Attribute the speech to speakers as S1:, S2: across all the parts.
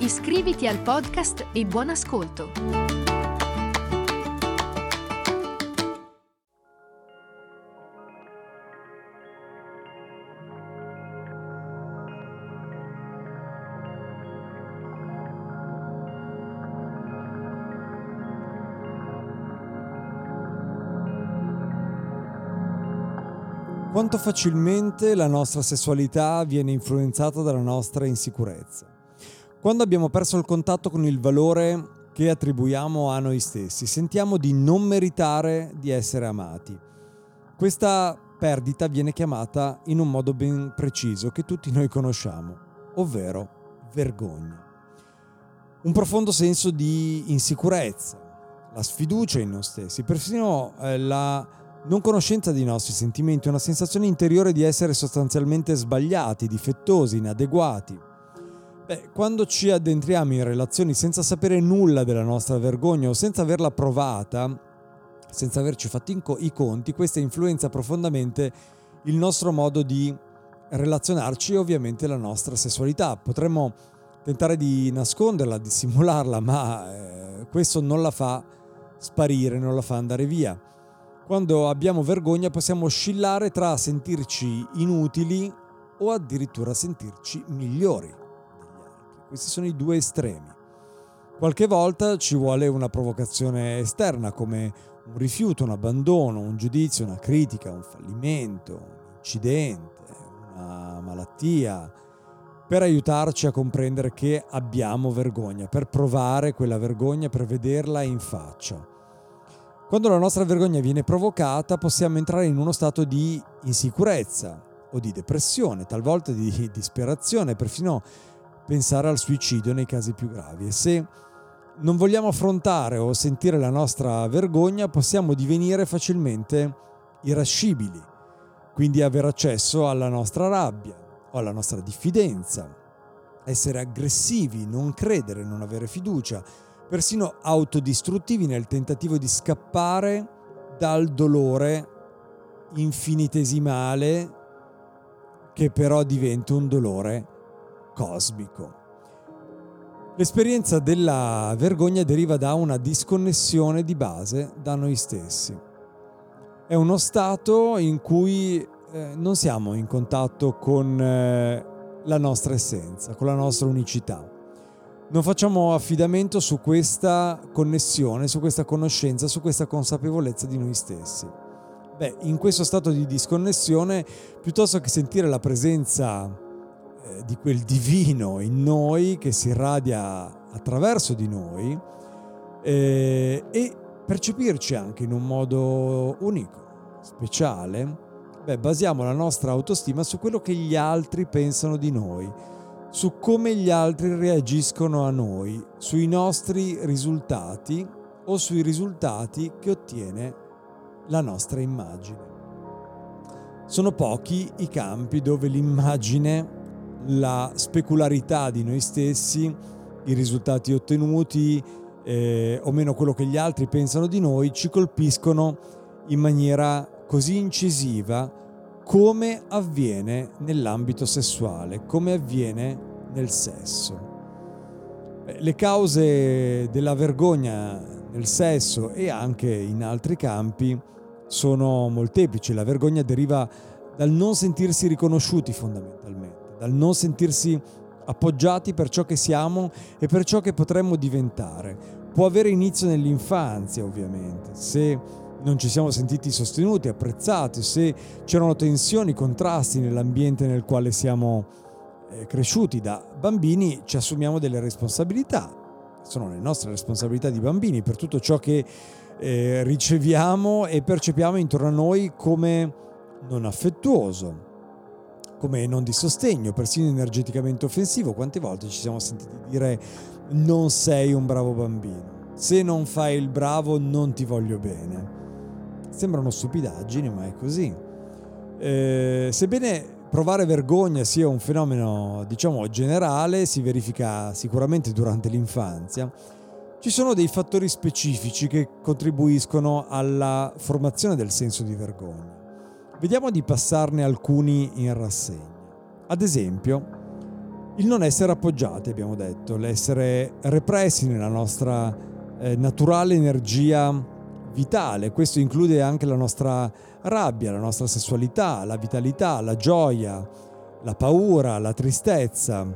S1: Iscriviti al podcast e buon ascolto!
S2: quanto facilmente la nostra sessualità viene influenzata dalla nostra insicurezza. Quando abbiamo perso il contatto con il valore che attribuiamo a noi stessi, sentiamo di non meritare di essere amati. Questa perdita viene chiamata in un modo ben preciso che tutti noi conosciamo, ovvero vergogna. Un profondo senso di insicurezza, la sfiducia in noi stessi, persino eh, la non conoscenza dei nostri sentimenti, una sensazione interiore di essere sostanzialmente sbagliati, difettosi, inadeguati. Beh, quando ci addentriamo in relazioni senza sapere nulla della nostra vergogna o senza averla provata, senza averci fatto i conti, questa influenza profondamente il nostro modo di relazionarci e ovviamente la nostra sessualità. Potremmo tentare di nasconderla, di simularla, ma eh, questo non la fa sparire, non la fa andare via. Quando abbiamo vergogna possiamo oscillare tra sentirci inutili o addirittura sentirci migliori. Questi sono i due estremi. Qualche volta ci vuole una provocazione esterna come un rifiuto, un abbandono, un giudizio, una critica, un fallimento, un incidente, una malattia, per aiutarci a comprendere che abbiamo vergogna, per provare quella vergogna, per vederla in faccia. Quando la nostra vergogna viene provocata possiamo entrare in uno stato di insicurezza o di depressione, talvolta di disperazione, perfino pensare al suicidio nei casi più gravi. E se non vogliamo affrontare o sentire la nostra vergogna, possiamo divenire facilmente irascibili, quindi avere accesso alla nostra rabbia o alla nostra diffidenza, essere aggressivi, non credere, non avere fiducia, persino autodistruttivi nel tentativo di scappare dal dolore infinitesimale che però diventa un dolore cosmico. L'esperienza della vergogna deriva da una disconnessione di base da noi stessi. È uno stato in cui eh, non siamo in contatto con eh, la nostra essenza, con la nostra unicità non facciamo affidamento su questa connessione, su questa conoscenza, su questa consapevolezza di noi stessi. Beh, in questo stato di disconnessione, piuttosto che sentire la presenza di quel divino in noi che si irradia attraverso di noi eh, e percepirci anche in un modo unico, speciale, beh, basiamo la nostra autostima su quello che gli altri pensano di noi su come gli altri reagiscono a noi, sui nostri risultati o sui risultati che ottiene la nostra immagine. Sono pochi i campi dove l'immagine, la specularità di noi stessi, i risultati ottenuti eh, o meno quello che gli altri pensano di noi ci colpiscono in maniera così incisiva come avviene nell'ambito sessuale, come avviene nel sesso. Le cause della vergogna nel sesso e anche in altri campi sono molteplici. La vergogna deriva dal non sentirsi riconosciuti fondamentalmente, dal non sentirsi appoggiati per ciò che siamo e per ciò che potremmo diventare. Può avere inizio nell'infanzia, ovviamente, se non ci siamo sentiti sostenuti, apprezzati, se c'erano tensioni, contrasti nell'ambiente nel quale siamo eh, cresciuti da bambini, ci assumiamo delle responsabilità. Sono le nostre responsabilità di bambini per tutto ciò che eh, riceviamo e percepiamo intorno a noi come non affettuoso, come non di sostegno, persino energeticamente offensivo. Quante volte ci siamo sentiti dire non sei un bravo bambino. Se non fai il bravo non ti voglio bene. Sembrano stupidaggini, ma è così. Eh, sebbene provare vergogna sia un fenomeno, diciamo, generale, si verifica sicuramente durante l'infanzia, ci sono dei fattori specifici che contribuiscono alla formazione del senso di vergogna. Vediamo di passarne alcuni in rassegna. Ad esempio, il non essere appoggiati, abbiamo detto, l'essere repressi nella nostra eh, naturale energia vitale. Questo include anche la nostra rabbia, la nostra sessualità, la vitalità, la gioia, la paura, la tristezza.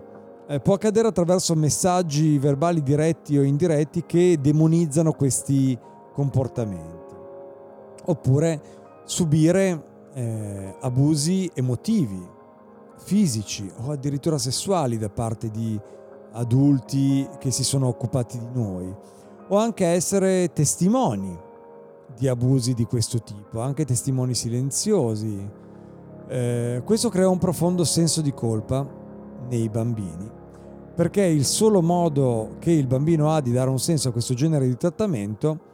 S2: Eh, può accadere attraverso messaggi verbali diretti o indiretti che demonizzano questi comportamenti. Oppure subire eh, abusi emotivi, fisici o addirittura sessuali da parte di adulti che si sono occupati di noi, o anche essere testimoni di abusi di questo tipo, anche testimoni silenziosi. Eh, questo crea un profondo senso di colpa nei bambini, perché il solo modo che il bambino ha di dare un senso a questo genere di trattamento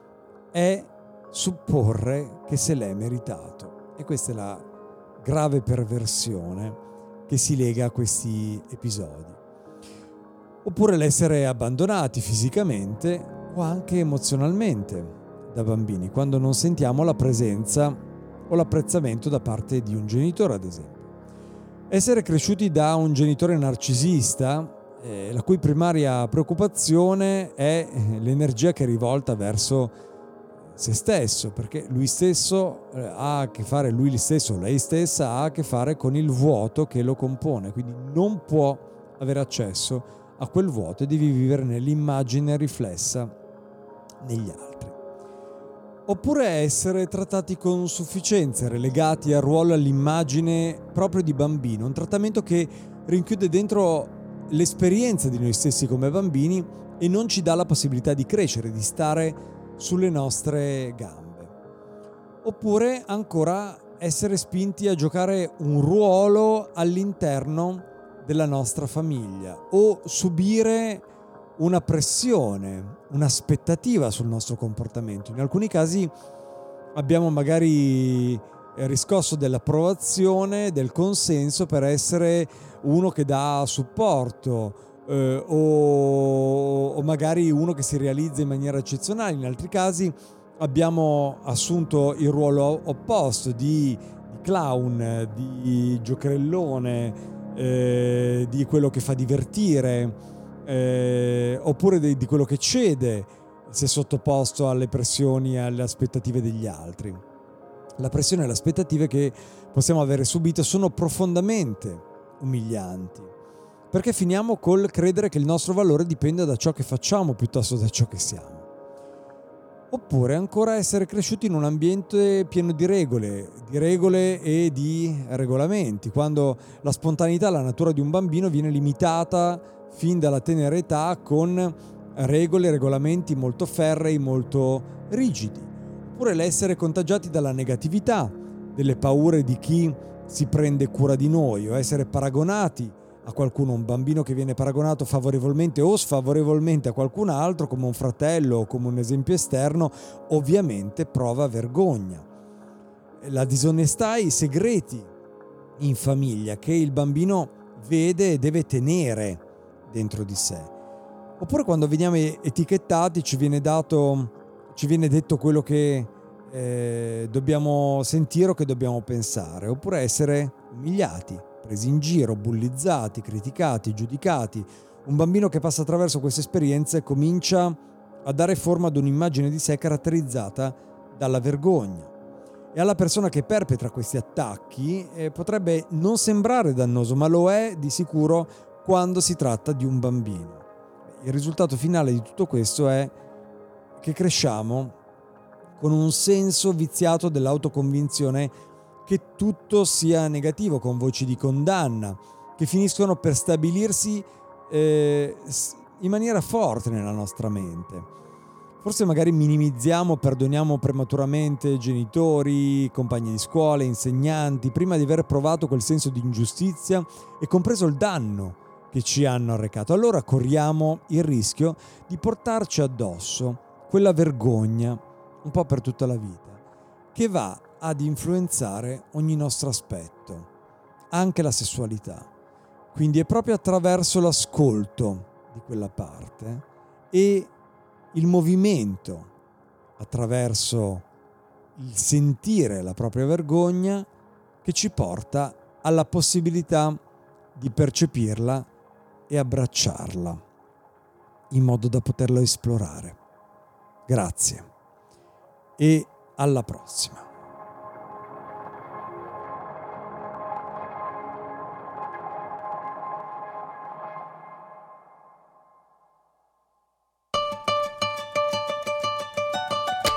S2: è supporre che se l'è meritato. E questa è la grave perversione che si lega a questi episodi. Oppure l'essere abbandonati fisicamente o anche emozionalmente da bambini, quando non sentiamo la presenza o l'apprezzamento da parte di un genitore, ad esempio. Essere cresciuti da un genitore narcisista, eh, la cui primaria preoccupazione è l'energia che è rivolta verso se stesso, perché lui stesso eh, ha a che fare, lui stesso, lei stessa ha a che fare con il vuoto che lo compone, quindi non può avere accesso a quel vuoto e devi vivere nell'immagine riflessa negli altri. Oppure essere trattati con sufficienza, relegati al ruolo all'immagine proprio di bambino, un trattamento che rinchiude dentro l'esperienza di noi stessi come bambini e non ci dà la possibilità di crescere, di stare sulle nostre gambe. Oppure ancora essere spinti a giocare un ruolo all'interno della nostra famiglia o subire una pressione, un'aspettativa sul nostro comportamento. In alcuni casi abbiamo magari riscosso dell'approvazione, del consenso per essere uno che dà supporto, eh, o, o magari uno che si realizza in maniera eccezionale. In altri casi abbiamo assunto il ruolo opposto di, clown, di giocherellone, eh, di quello che fa divertire, eh, oppure di, di, quello che cede se sottoposto alle pressioni e alle aspettative degli altri. La pressione e le aspettative che possiamo avere subito sono profondamente umilianti perché finiamo col credere che il nostro valore dipenda da ciò che facciamo piuttosto da ciò che siamo. Oppure ancora essere cresciuti in un ambiente pieno di regole, di regole e di regolamenti, quando la spontaneità, la natura di un bambino viene limitata fin dalla tenera età con regole e regolamenti molto ferrei, molto rigidi. Oppure l'essere contagiati dalla negatività, delle paure di chi si prende cura di noi o essere paragonati a qualcuno, un bambino che viene paragonato favorevolmente o sfavorevolmente a qualcun altro, come un fratello o come un esempio esterno, ovviamente prova vergogna. La disonestà e i segreti in famiglia che il bambino vede e deve tenere dentro di sé. Oppure quando veniamo etichettati ci viene, dato, ci viene detto quello che eh, dobbiamo sentire o che dobbiamo pensare, oppure essere umiliati presi in giro, bullizzati, criticati, giudicati. Un bambino che passa attraverso queste esperienze comincia a dare forma ad un'immagine di sé caratterizzata dalla vergogna. E alla persona che perpetra questi attacchi eh, potrebbe non sembrare dannoso, ma lo è di sicuro quando si tratta di un bambino. Il risultato finale di tutto questo è che cresciamo con un senso viziato dell'autoconvinzione che tutto sia negativo, con voci di condanna, che finiscono per stabilirsi eh, in maniera forte nella nostra mente. Forse magari minimizziamo, perdoniamo prematuramente genitori, compagni di scuola, insegnanti, prima di aver provato quel senso di ingiustizia e compreso il danno che ci hanno arrecato. Allora corriamo il rischio di portarci addosso quella vergogna un po' per tutta la vita, che va ad influenzare ogni nostro aspetto, anche la sessualità. Quindi è proprio attraverso l'ascolto di quella parte e il movimento attraverso il sentire la propria vergogna che ci porta alla possibilità di percepirla e abbracciarla in modo da poterla esplorare. Grazie e alla prossima.